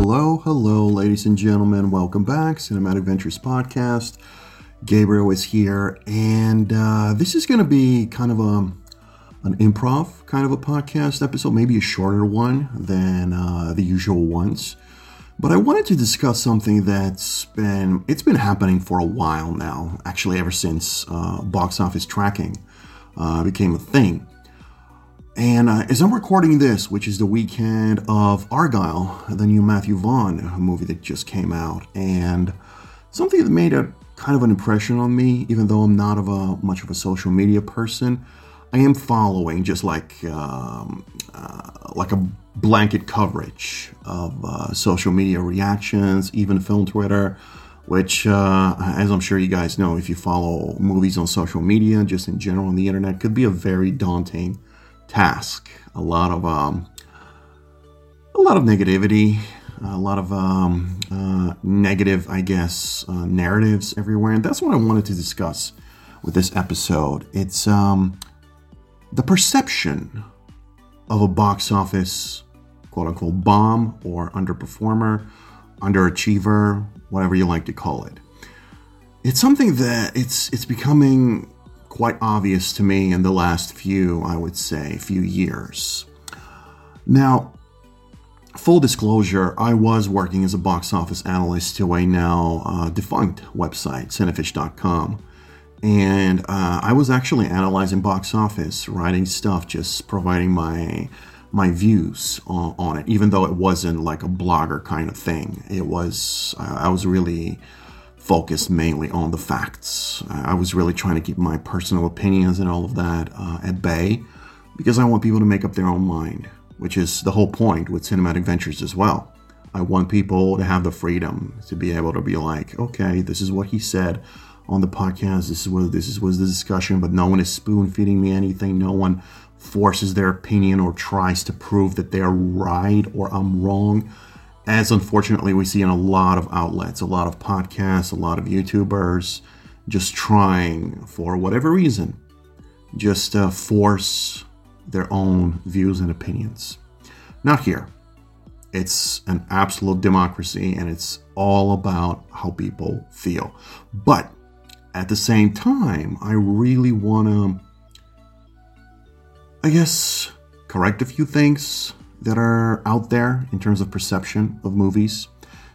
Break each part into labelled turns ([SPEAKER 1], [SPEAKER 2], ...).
[SPEAKER 1] Hello, hello, ladies and gentlemen. Welcome back, Cinematic Ventures Podcast. Gabriel is here, and uh, this is going to be kind of a an improv kind of a podcast episode, maybe a shorter one than uh, the usual ones. But I wanted to discuss something that's been it's been happening for a while now. Actually, ever since uh, box office tracking uh, became a thing. And uh, as I'm recording this, which is the weekend of Argylle, the new Matthew Vaughn movie that just came out, and something that made a kind of an impression on me, even though I'm not of a much of a social media person, I am following just like um, uh, like a blanket coverage of uh, social media reactions, even film Twitter, which, uh, as I'm sure you guys know, if you follow movies on social media, just in general on the internet, could be a very daunting task. A lot of um, a lot of negativity, a lot of um, uh, negative, I guess, uh, narratives everywhere, and that's what I wanted to discuss with this episode. It's um, the perception of a box office quote unquote bomb or underperformer, underachiever, whatever you like to call it. It's something that it's it's becoming quite obvious to me in the last few, I would say, few years. Now, full disclosure, I was working as a box office analyst to a now uh, defunct website, Cinefish.com. And uh, I was actually analyzing box office, writing stuff, just providing my my views on, on, it, even though it wasn't like a blogger kind of thing. It was I was really focused mainly on the facts. I was really trying to keep my personal opinions and all of that uh, at bay because I want people to make up their own mind, which is the whole point with Cinematic Ventures as well. I want people to have the freedom to be able to be like, okay, this is what he said on the podcast. This is what this is was the discussion, but no one is spoon feeding me anything. No one forces their opinion or tries to prove that they're right or I'm wrong as unfortunately we see in a lot of outlets, a lot of podcasts, a lot of YouTubers just trying, for whatever reason, just uh, force their own views and opinions. Not here. It's an absolute democracy and it's all about how people feel. But at the same time, I really want to, I guess, correct a few things that are out there in terms of perception of movies,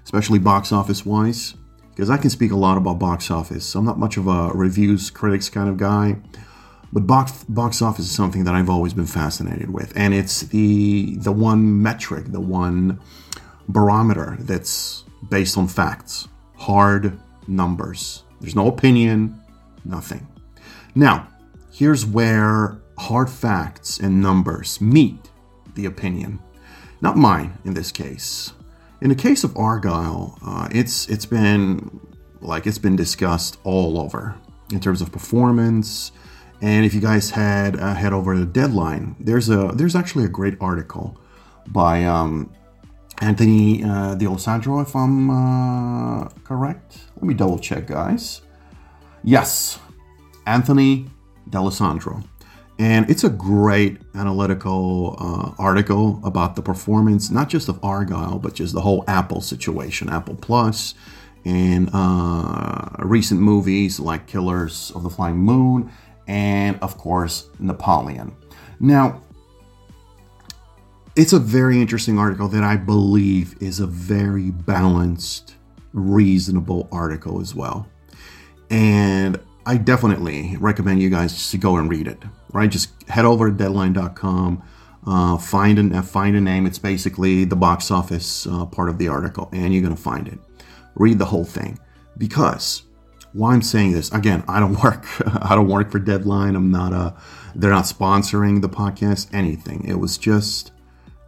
[SPEAKER 1] especially box office wise. Because I can speak a lot about box office. I'm not much of a reviews critics kind of guy, but box box office is something that I've always been fascinated with, and it's the the one metric, the one barometer that's based on facts, hard numbers. There's no opinion, nothing. Now, here's where hard facts and numbers meet the opinion, not mine in this case. In the case of Argylle, uh, it's it's been like it's been discussed all over in terms of performance. And if you guys had uh, head over to Deadline, there's a there's actually a great article by um, Anthony uh, D'Alessandro, if I'm uh, correct. Let me double check, guys. Yes, Anthony D'Alessandro. And it's a great analytical uh, article about the performance, not just of Argylle, but just the whole Apple situation, Apple Plus, and uh, recent movies like Killers of the Flower Moon, and of course, Napoleon. Now, it's a very interesting article that I believe is a very balanced, reasonable article as well. And I definitely recommend you guys to go and read it. Right, just head over to Deadline.com, uh, find a find a name. It's basically the box office uh, part of the article, and you're gonna find it. Read the whole thing because why I'm saying this again, I don't work. I don't work for Deadline. I'm not a. They're not sponsoring the podcast. Anything. It was just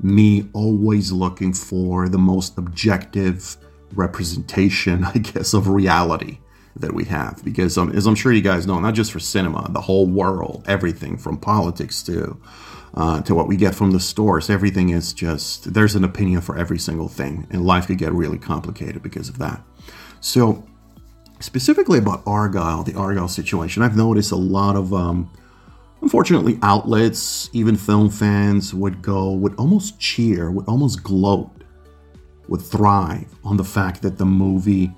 [SPEAKER 1] me always looking for the most objective representation, I guess, of reality that we have. Because um, as i'm sure you guys know not just for cinema the whole world everything from politics to uh, to what we get from the stores everything is just there's an opinion for every single thing and life could get really complicated because of that. So specifically about Argylle, the argylle situation i've noticed a lot of um, unfortunately outlets even film fans would go would almost cheer would almost gloat would thrive on the fact that the movie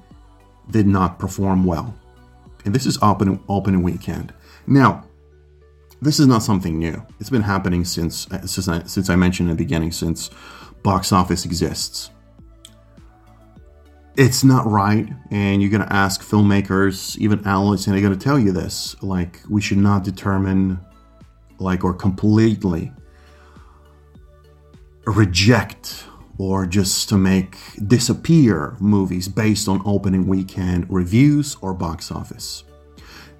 [SPEAKER 1] did not perform well. And this is opening opening weekend. Now, this is not something new. It's been happening since uh, since I, since I mentioned in the beginning, since box office exists. It's not right, and you're gonna ask filmmakers, even analysts, and they're gonna tell you this. Like, we should not determine, like, or completely reject or just to make disappear movies based on opening weekend reviews or box office.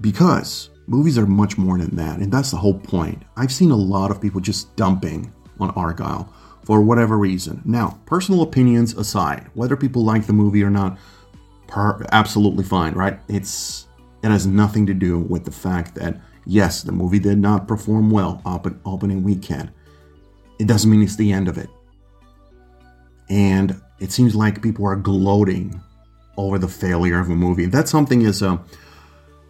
[SPEAKER 1] Because movies are much more than that, and that's the whole point. I've seen a lot of people just dumping on Argylle for whatever reason. Now, personal opinions aside, whether people like the movie or not, per- absolutely fine, right? It's it has nothing to do with the fact that yes, the movie did not perform well open, opening weekend. It doesn't mean it's the end of it. And it seems like people are gloating over the failure of a movie. That's something as a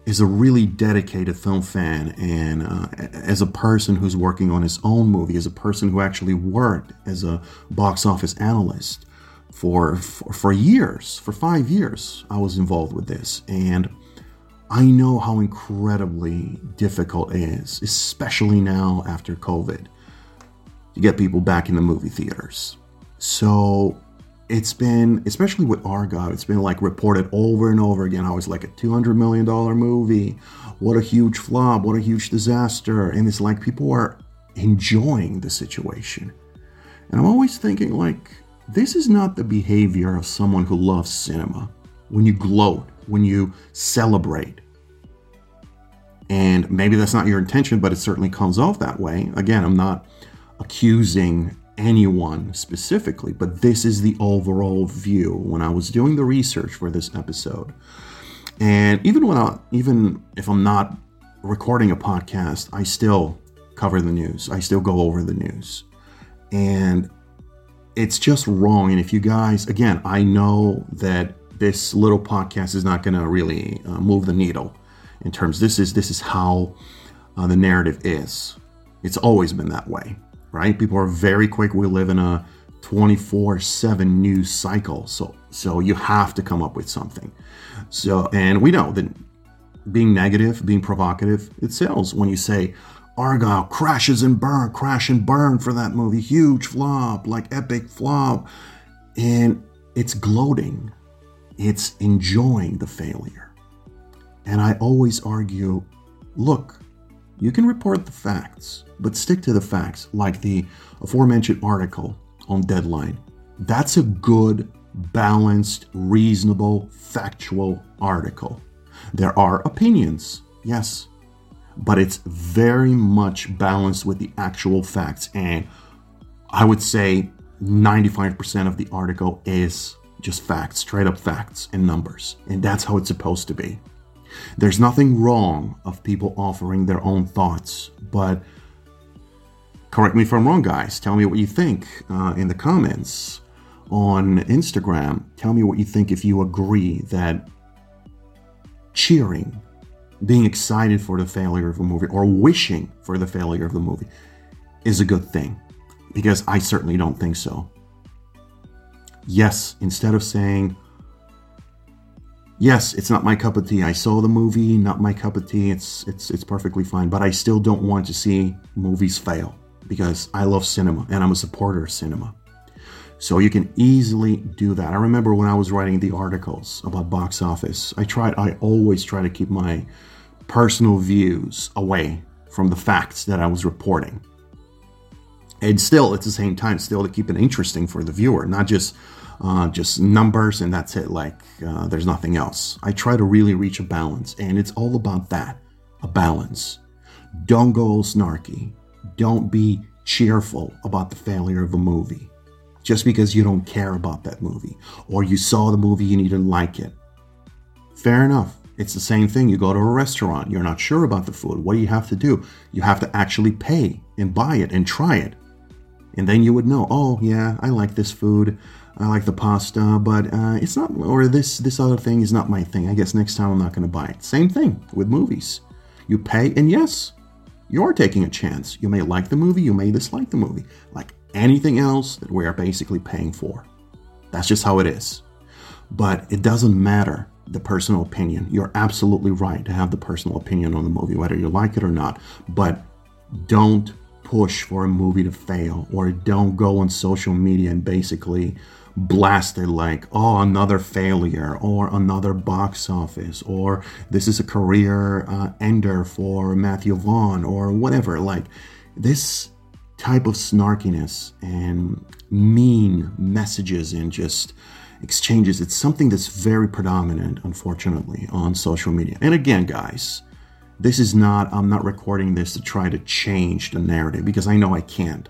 [SPEAKER 1] is a really dedicated film fan, and uh, as a person who's working on his own movie, as a person who actually worked as a box office analyst for for, for years, for five years, I was involved with this, and I know how incredibly difficult it is, especially now after COVID, to get people back in the movie theaters. So it's been, especially with Argylle, it's been like reported over and over again how it's like a $200 million movie. What a huge flop. What a huge disaster. And it's like people are enjoying the situation. And I'm always thinking, like, this is not the behavior of someone who loves cinema. When you gloat, when you celebrate. And maybe that's not your intention, but it certainly comes off that way. Again, I'm not accusing anyone specifically, but this is the overall view when I was doing the research for this episode. And even when I, even if I'm not recording a podcast, I still cover the news. I still go over the news. And it's just wrong. And if you guys, again, I know that this little podcast is not going to really uh, move the needle in terms. This is this is how uh, the narrative is. It's always been that way right? People are very quick. We live in a 24/7 news cycle. So so you have to come up with something. So and we know that being negative, being provocative, it sells when you say Argylle crashes and burn, crash and burn for that movie, huge flop, like epic flop. And it's gloating. It's enjoying the failure. And I always argue, look, you can report the facts, but stick to the facts, like the aforementioned article on Deadline. That's a good, balanced, reasonable, factual article. There are opinions, yes, but it's very much balanced with the actual facts. And I would say 95% of the article is just facts, straight up facts and numbers. And that's how it's supposed to be. There's nothing wrong of people offering their own thoughts, but correct me if I'm wrong, guys. Tell me what you think uh, in the comments on Instagram. Tell me what you think if you agree that cheering, being excited for the failure of a movie, or wishing for the failure of the movie is a good thing. Because I certainly don't think so. Yes, instead of saying, yes, it's not my cup of tea. I saw the movie, not my cup of tea. It's it's it's perfectly fine, but I still don't want to see movies fail because I love cinema and I'm a supporter of cinema. So you can easily do that. I remember when I was writing the articles about box office, I tried I always try to keep my personal views away from the facts that I was reporting. And still at the same time still to keep it interesting for the viewer, not just uh, just numbers and that's it, like uh, there's nothing else. I try to really reach a balance, and it's all about that a balance. Don't go all snarky. Don't be cheerful about the failure of a movie just because you don't care about that movie or you saw the movie and you didn't like it. Fair enough. It's the same thing. You go to a restaurant, you're not sure about the food. What do you have to do? You have to actually pay and buy it and try it. And then you would know, oh, yeah, I like this food. I like the pasta, but uh, it's not, or this this other thing is not my thing. I guess next time I'm not going to buy it. Same thing with movies. You pay, and yes, you're taking a chance. You may like the movie, you may dislike the movie, like anything else that we are basically paying for. That's just how it is. But it doesn't matter the personal opinion. You're absolutely right to have the personal opinion on the movie, whether you like it or not. But don't push for a movie to fail or don't go on social media and basically blast it like, oh, another failure or another box office or this is a career uh, ender for Matthew Vaughn or whatever. Like this type of snarkiness and mean messages and just exchanges. It's something that's very predominant, unfortunately, on social media. And again, guys, this is not, I'm not recording this to try to change the narrative because I know I can't.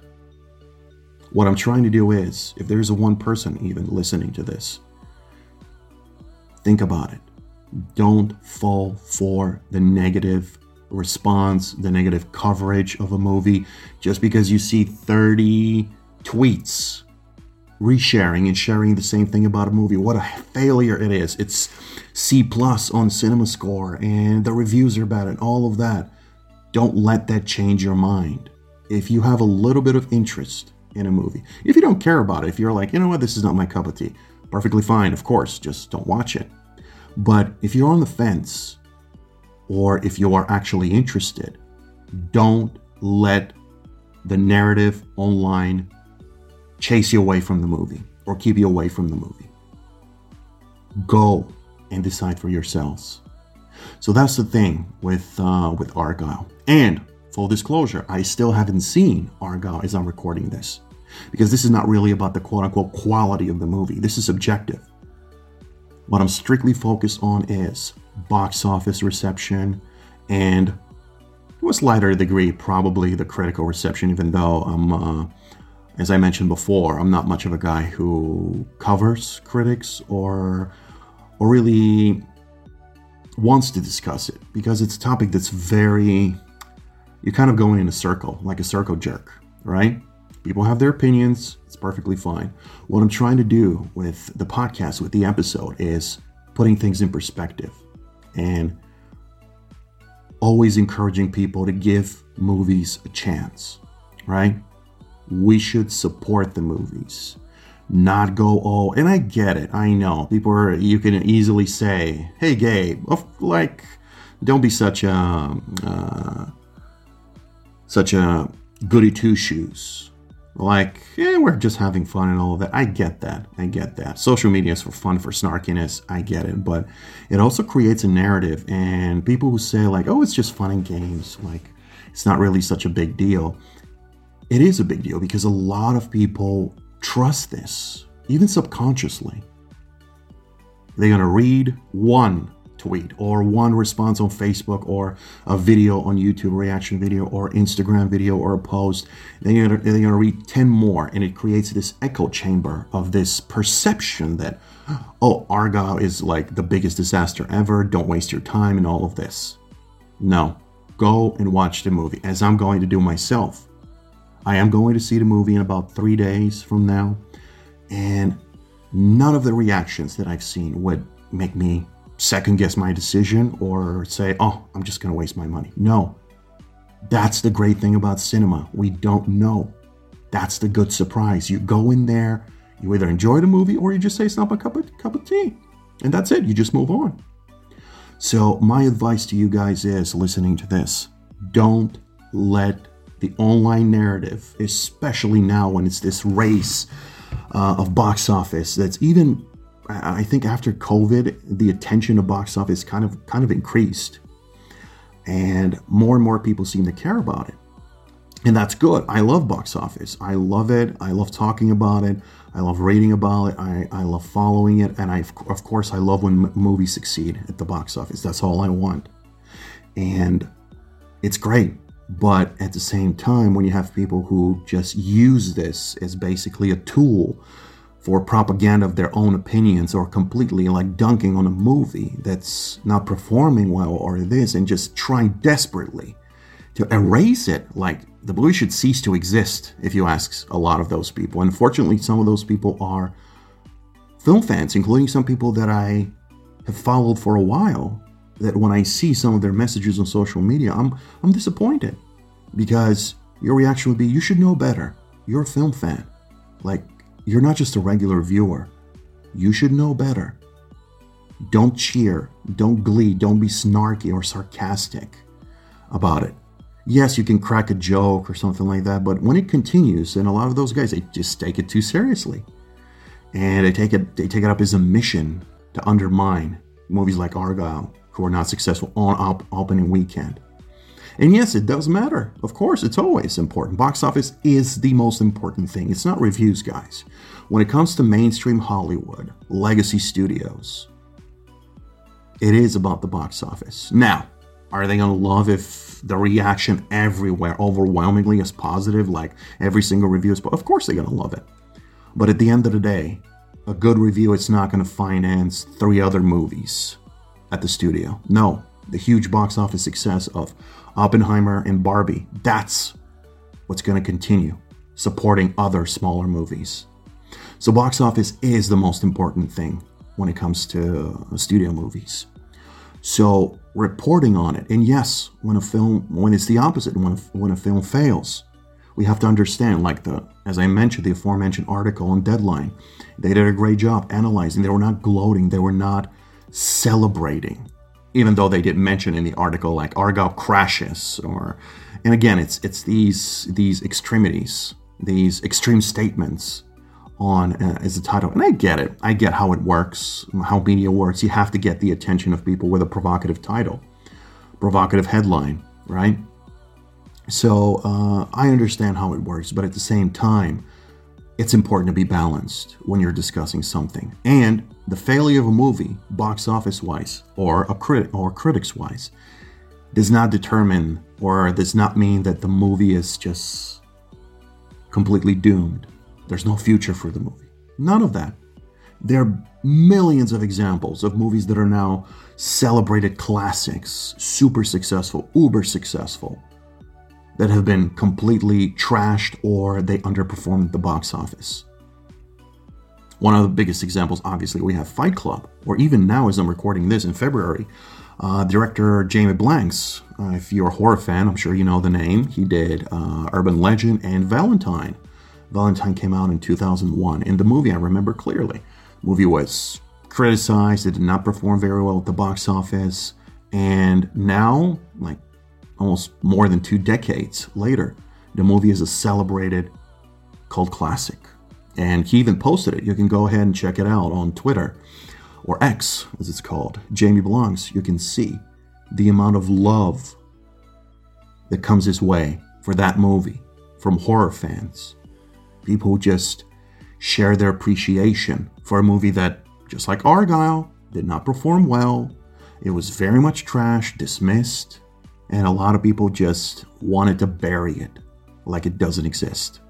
[SPEAKER 1] What I'm trying to do is, if there's a one person even listening to this, think about it. Don't fall for the negative response, the negative coverage of a movie just because you see 30 tweets resharing and sharing the same thing about a movie. What a failure it is. It's C plus on Cinema Score and the reviews are bad and all of that. Don't let that change your mind. If you have a little bit of interest in a movie, if you don't care about it, if you're like, you know what, this is not my cup of tea, perfectly fine, of course, just don't watch it. But if you're on the fence, or if you are actually interested, don't let the narrative online chase you away from the movie or keep you away from the movie. Go and decide for yourselves. So that's the thing with uh, with Argylle. And full disclosure, I still haven't seen Argylle as I'm recording this because this is not really about the quote unquote quality of the movie. This is subjective. What I'm strictly focused on is box office reception and to a slighter degree, probably the critical reception, even though I'm uh, as I mentioned before, I'm not much of a guy who covers critics or or really wants to discuss it because it's a topic that's very you're kind of going in a circle, like a circle jerk, right? People have their opinions, it's perfectly fine. What I'm trying to do with the podcast, with the episode, is putting things in perspective and always encouraging people to give movies a chance, right? we should support the movies not go oh and i get it i know people are you can easily say hey gabe like don't be such a uh, such a goody two shoes like yeah we're just having fun and all of that. I get that. I get that. Social media is for fun for snarkiness. I get it. But it also creates a narrative. And people who say like oh it's just fun and games like it's not really such a big deal. It is a big deal because a lot of people trust this, even subconsciously. They're going to read one tweet or one response on Facebook or a video on YouTube, reaction video or Instagram video or a post. Then you're, going to read 10 more, and it creates this echo chamber of this perception that, oh, Argylle is like the biggest disaster ever. Don't waste your time and all of this. No, go and watch the movie, as I'm going to do myself. I am going to see the movie in about three days from now, and none of the reactions that I've seen would make me second guess my decision or say, oh, I'm just going to waste my money. No. That's the great thing about cinema. We don't know. That's the good surprise. You go in there, you either enjoy the movie or you just say not my cup of, cup of tea. And that's it. You just move on. So, my advice to you guys is listening to this don't let the online narrative, especially now when it's this race uh, of box office that's even I think after COVID, the attention of box office kind of kind of increased, and more and more people seem to care about it, and that's good. I love box office. I love it. I love talking about it. I love reading about it. I, I love following it, and I of course I love when movies succeed at the box office. That's all I want, and it's great. But at the same time, when you have people who just use this as basically a tool for propaganda of their own opinions or completely like dunking on a movie that's not performing well or this and just trying desperately to erase it, like the movie should cease to exist, if you ask a lot of those people. Unfortunately, some of those people are film fans, including some people that I have followed for a while that when I see some of their messages on social media, I'm I'm disappointed because your reaction would be, "You should know better. You're a film fan. Like you're not just a regular viewer. You should know better. Don't cheer, don't glee, don't be snarky or sarcastic about it. Yes, you can crack a joke or something like that, but when it continues, and a lot of those guys they just take it too seriously. And they take it they take it up as a mission to undermine movies like Argylle, who are not successful on op- opening weekend. And yes, it does matter. Of course, it's always important. Box office is the most important thing. It's not reviews, guys. When it comes to mainstream Hollywood, legacy studios, it is about the box office. Now, are they going to love if the reaction everywhere overwhelmingly is positive, like every single review is? Of course, they're going to love it. But at the end of the day, a good review it's not going to finance three other movies at the studio. No, the huge box office success of Oppenheimer and Barbie, that's what's going to continue supporting other smaller movies. So box office is the most important thing when it comes to uh, studio movies. So reporting on it, and yes, when a film, when it's the opposite, when a, when a film fails, we have to understand, like the, as I mentioned, the aforementioned article on Deadline, they did a great job analyzing. They were not gloating. They were not celebrating, even though they didn't mention in the article like Argylle crashes, or, and again, it's it's these these extremities, these extreme statements on uh, as a title. And I get it. I get how it works, how media works. You have to get the attention of people with a provocative title, provocative headline, right? So uh, I understand how it works, but at the same time, it's important to be balanced when you're discussing something. And the failure of a movie, box office wise, or a critic or critics wise, does not determine or does not mean that the movie is just completely doomed there's no future for the movie. None of that. There are millions of examples of movies that are now celebrated classics, super successful, uber successful, that have been completely trashed or they underperformed the box office. One of the biggest examples, obviously, we have Fight Club, or even now, as I'm recording this in February, uh, director Jamie Blanks. Uh, if you're a horror fan, I'm sure you know the name. He did uh, Urban Legend and Valentine. Valentine came out in 2001. In the movie, I remember clearly. The movie was criticized, it did not perform very well at the box office. And now, like almost more than two decades later, the movie is a celebrated cult classic. And he even posted it. You can go ahead and check it out on Twitter or X, as it's called. Jamie Blanks. You can see the amount of love that comes his way for that movie from horror fans, People who just share their appreciation for a movie that, just like Argylle, did not perform well. It was very much trash, dismissed, and a lot of people just wanted to bury it like it doesn't exist.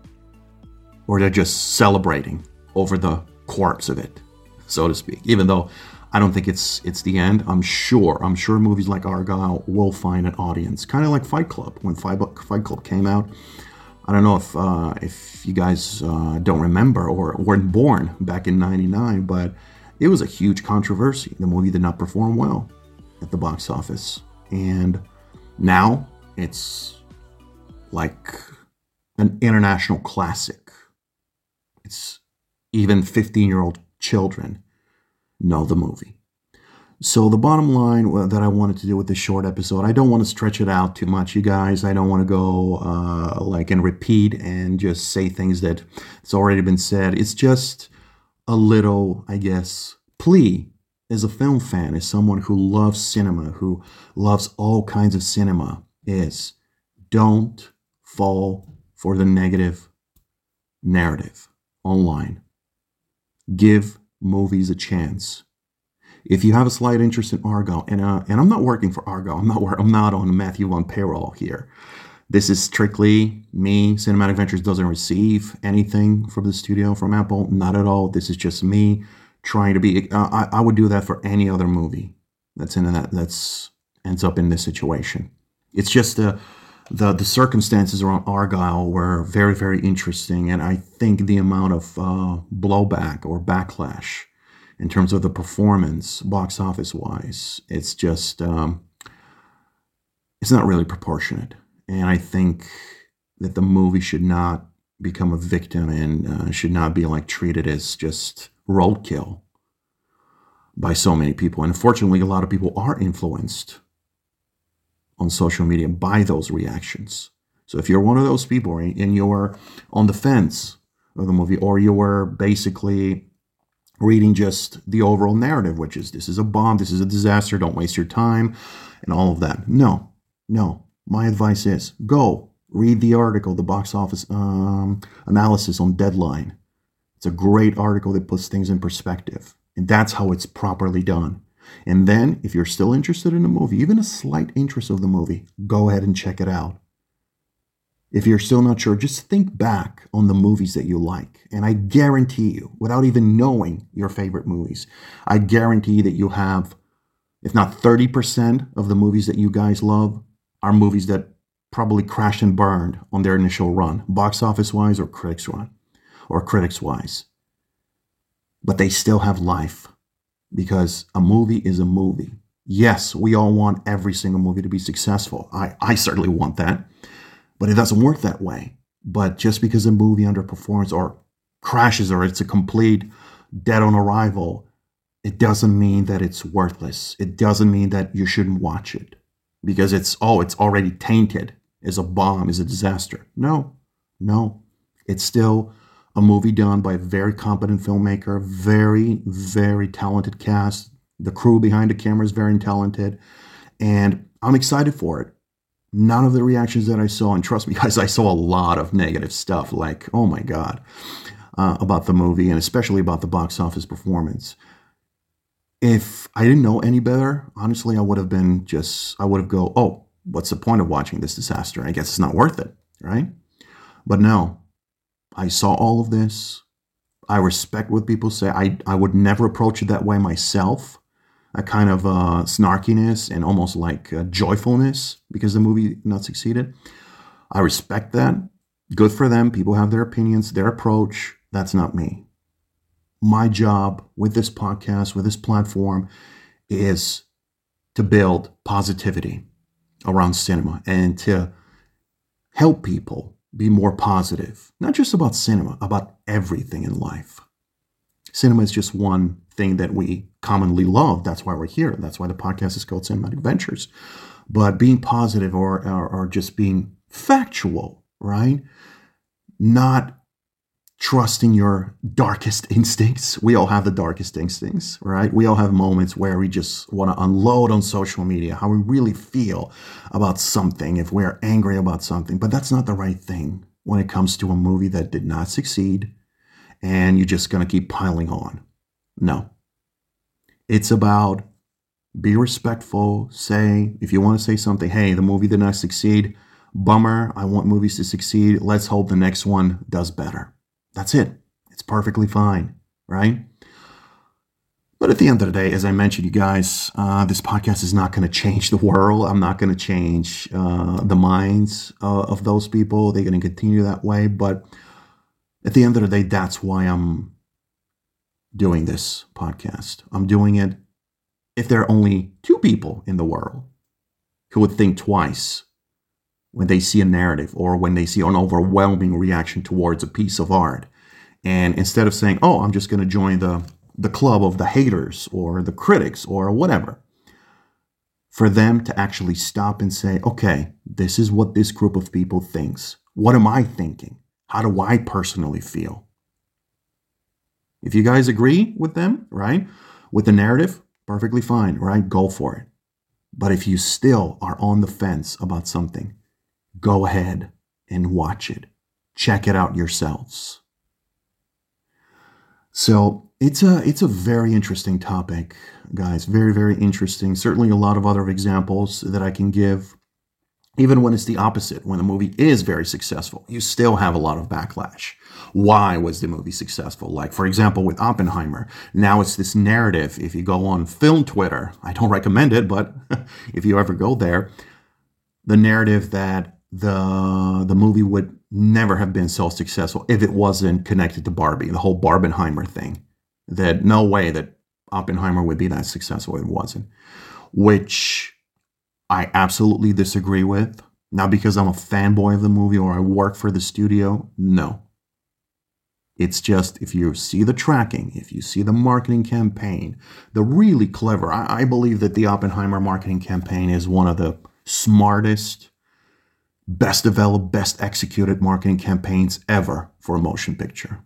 [SPEAKER 1] Or they're just celebrating over the corpse of it, so to speak. Even though I don't think it's it's the end. I'm sure. I'm sure movies like Argylle will find an audience, kind of like Fight Club. When Fight Club came out, I don't know if uh, if you guys uh, don't remember or weren't born back in '99, but it was a huge controversy. The movie did not perform well at the box office, and now it's like an international classic. It's even 15 year old children know the movie. So the bottom line that I wanted to do with this short episode, I don't want to stretch it out too much, you guys. I don't want to go uh, like and repeat and just say things that it's already been said. It's just a little, I guess, plea as a film fan, as someone who loves cinema, who loves all kinds of cinema, is don't fall for the negative narrative online. Give movies a chance if you have a slight interest in Argo, and uh, and I'm not working for Argo, I'm not I'm not on Matthew Vaughn payroll here. This is strictly me. Cinematic Ventures doesn't receive anything from the studio from Apple, not at all. This is just me trying to be. Uh, I, I would do that for any other movie that's in that that's ends up in this situation. It's just the the the circumstances around Argylle were very very interesting, and I think the amount of uh, blowback or backlash in terms of the performance, box office wise. It's just, um, it's not really proportionate. And I think that the movie should not become a victim and uh, should not be like treated as just roadkill by so many people. And unfortunately, a lot of people are influenced on social media by those reactions. So if you're one of those people and you're on the fence of the movie, or you're basically reading just the overall narrative, which is this is a bomb, this is a disaster, don't waste your time, and all of that. No, no. My advice is go read the article, the box office um, analysis on Deadline. It's a great article that puts things in perspective. And that's how it's properly done. And then, if you're still interested in a movie, even a slight interest of the movie, go ahead and check it out. If you're still not sure, just think back on the movies that you like. And I guarantee you, without even knowing your favorite movies, I guarantee that you have, if not 30% of the movies that you guys love, are movies that probably crashed and burned on their initial run, box office wise or critics run or critics wise. But they still have life because a movie is a movie. Yes, we all want every single movie to be successful. I, I certainly want that. But it doesn't work that way. But just because a movie underperforms or crashes or it's a complete dead on arrival, it doesn't mean that it's worthless. It doesn't mean that you shouldn't watch it because it's, oh, it's already tainted, is a bomb, is a disaster. No, no. It's still a movie done by a very competent filmmaker, very, very talented cast. The crew behind the camera is very talented. And I'm excited for it none of the reactions that I saw, and trust me, guys, I saw a lot of negative stuff, like, oh my God, uh, about the movie and especially about the box office performance. If I didn't know any better, honestly, I would have been just, I would have go, oh, what's the point of watching this disaster? I guess it's not worth it, right? But no, I saw all of this. I respect what people say. I, I would never approach it that way myself a kind of uh, snarkiness and almost like uh, joyfulness because the movie not succeeded. I respect that. Good for them. People have their opinions, their approach. That's not me. My job with this podcast, with this platform, is to build positivity around cinema and to help people be more positive, not just about cinema, about everything in life. Cinema is just one thing that we commonly love. That's why we're here. That's why the podcast is called Cinematic Ventures. But being positive or, or, or just being factual, right? Not trusting your darkest instincts. We all have the darkest instincts, right? We all have moments where we just want to unload on social media how we really feel about something, if we're angry about something. But that's not the right thing when it comes to a movie that did not succeed and you're just going to keep piling on. No. It's about be respectful. Say, if you want to say something, hey, the movie did not succeed. Bummer. I want movies to succeed. Let's hope the next one does better. That's it. It's perfectly fine, right? But at the end of the day, as I mentioned, you guys, uh, this podcast is not going to change the world. I'm not going to change uh, the minds uh, of those people. They're going to continue that way. But at the end of the day, that's why I'm doing this podcast. I'm doing it if there are only two people in the world who would think twice when they see a narrative or when they see an overwhelming reaction towards a piece of art. And instead of saying, oh, I'm just going to join the, the club of the haters or the critics or whatever, for them to actually stop and say, okay, this is what this group of people thinks. What am I thinking? How do I personally feel? If you guys agree with them, right, with the narrative, perfectly fine, right? Go for it. But if you still are on the fence about something, go ahead and watch it. Check it out yourselves. So it's a it's a very interesting topic, guys. Very very interesting. Certainly a lot of other examples that I can give even when it's the opposite, when the movie is very successful, you still have a lot of backlash. Why was the movie successful? Like, for example, with Oppenheimer, now it's this narrative. If you go on film Twitter, I don't recommend it, but if you ever go there, the narrative that the the movie would never have been so successful if it wasn't connected to Barbie, the whole Barbenheimer thing. That no way that Oppenheimer would be that successful. It wasn't, which I absolutely disagree with. Not because I'm a fanboy of the movie or I work for the studio. No. It's just if you see the tracking, if you see the marketing campaign, the really clever, I, I believe that the Oppenheimer marketing campaign is one of the smartest, best developed, best executed marketing campaigns ever for a motion picture.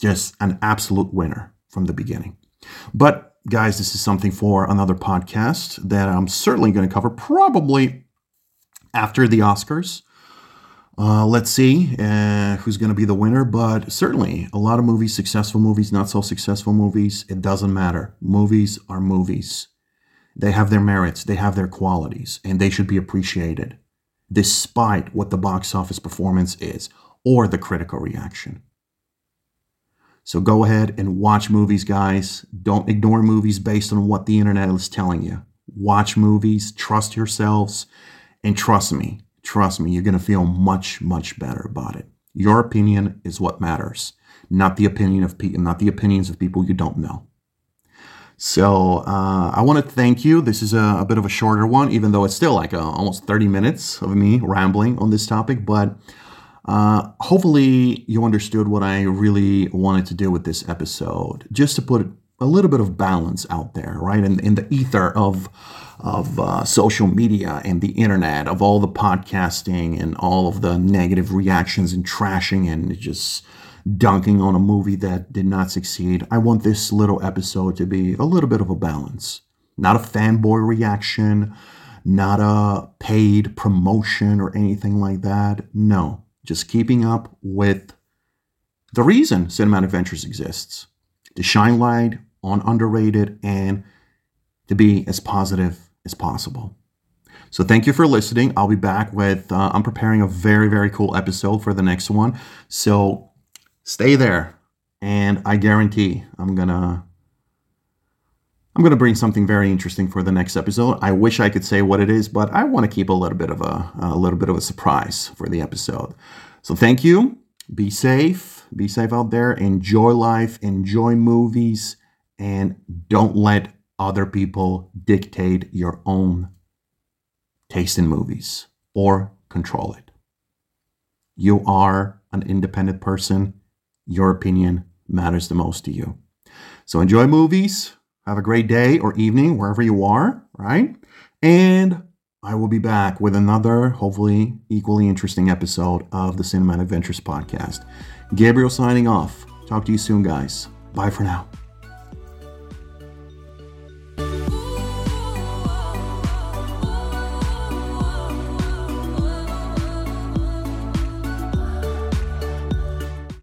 [SPEAKER 1] Just an absolute winner from the beginning. But guys, this is something for another podcast that I'm certainly going to cover probably after the Oscars. Uh, let's see uh, who's going to be the winner, but certainly a lot of movies, successful movies, not so successful movies, it doesn't matter. Movies are movies. They have their merits, they have their qualities, and they should be appreciated despite what the box office performance is or the critical reaction. So go ahead and watch movies, guys. Don't ignore movies based on what the internet is telling you. Watch movies, trust yourselves, and trust me, trust me, you're going to feel much, much better about it. Your opinion is what matters, not the opinion of people, not the opinions of people you don't know. So uh, I want to thank you. This is a, a, bit of a shorter one, even though it's still like a, almost 30 minutes of me rambling on this topic. But uh, hopefully, you understood what I really wanted to do with this episode, just to put a little bit of balance out there, right? In, in the ether of of uh, social media and the internet, of all the podcasting and all of the negative reactions and trashing and just dunking on a movie that did not succeed. I want this little episode to be a little bit of a balance, not a fanboy reaction, not a paid promotion or anything like that. No, just keeping up with the reason Cinematic Ventures exists to shine light on underrated and to be as positive as possible. So thank you for listening. I'll be back with, uh, I'm preparing a very, very cool episode for the next one. So stay there. And I guarantee I'm to I'm to bring something very interesting for the next episode. I wish I could say what it is, but I want to keep a little bit of a, a little bit of a surprise for the episode. So thank you. Be safe. Be safe out there. Enjoy life. Enjoy movies, and don't let other people dictate your own taste in movies or control it. You are an independent person. Your opinion matters the most to you. So enjoy movies have a great day or evening wherever you are, right? And I will be back with another, hopefully equally interesting episode of the Cinematic Ventures podcast. Gabriel signing off. Talk to you soon, guys. Bye for now.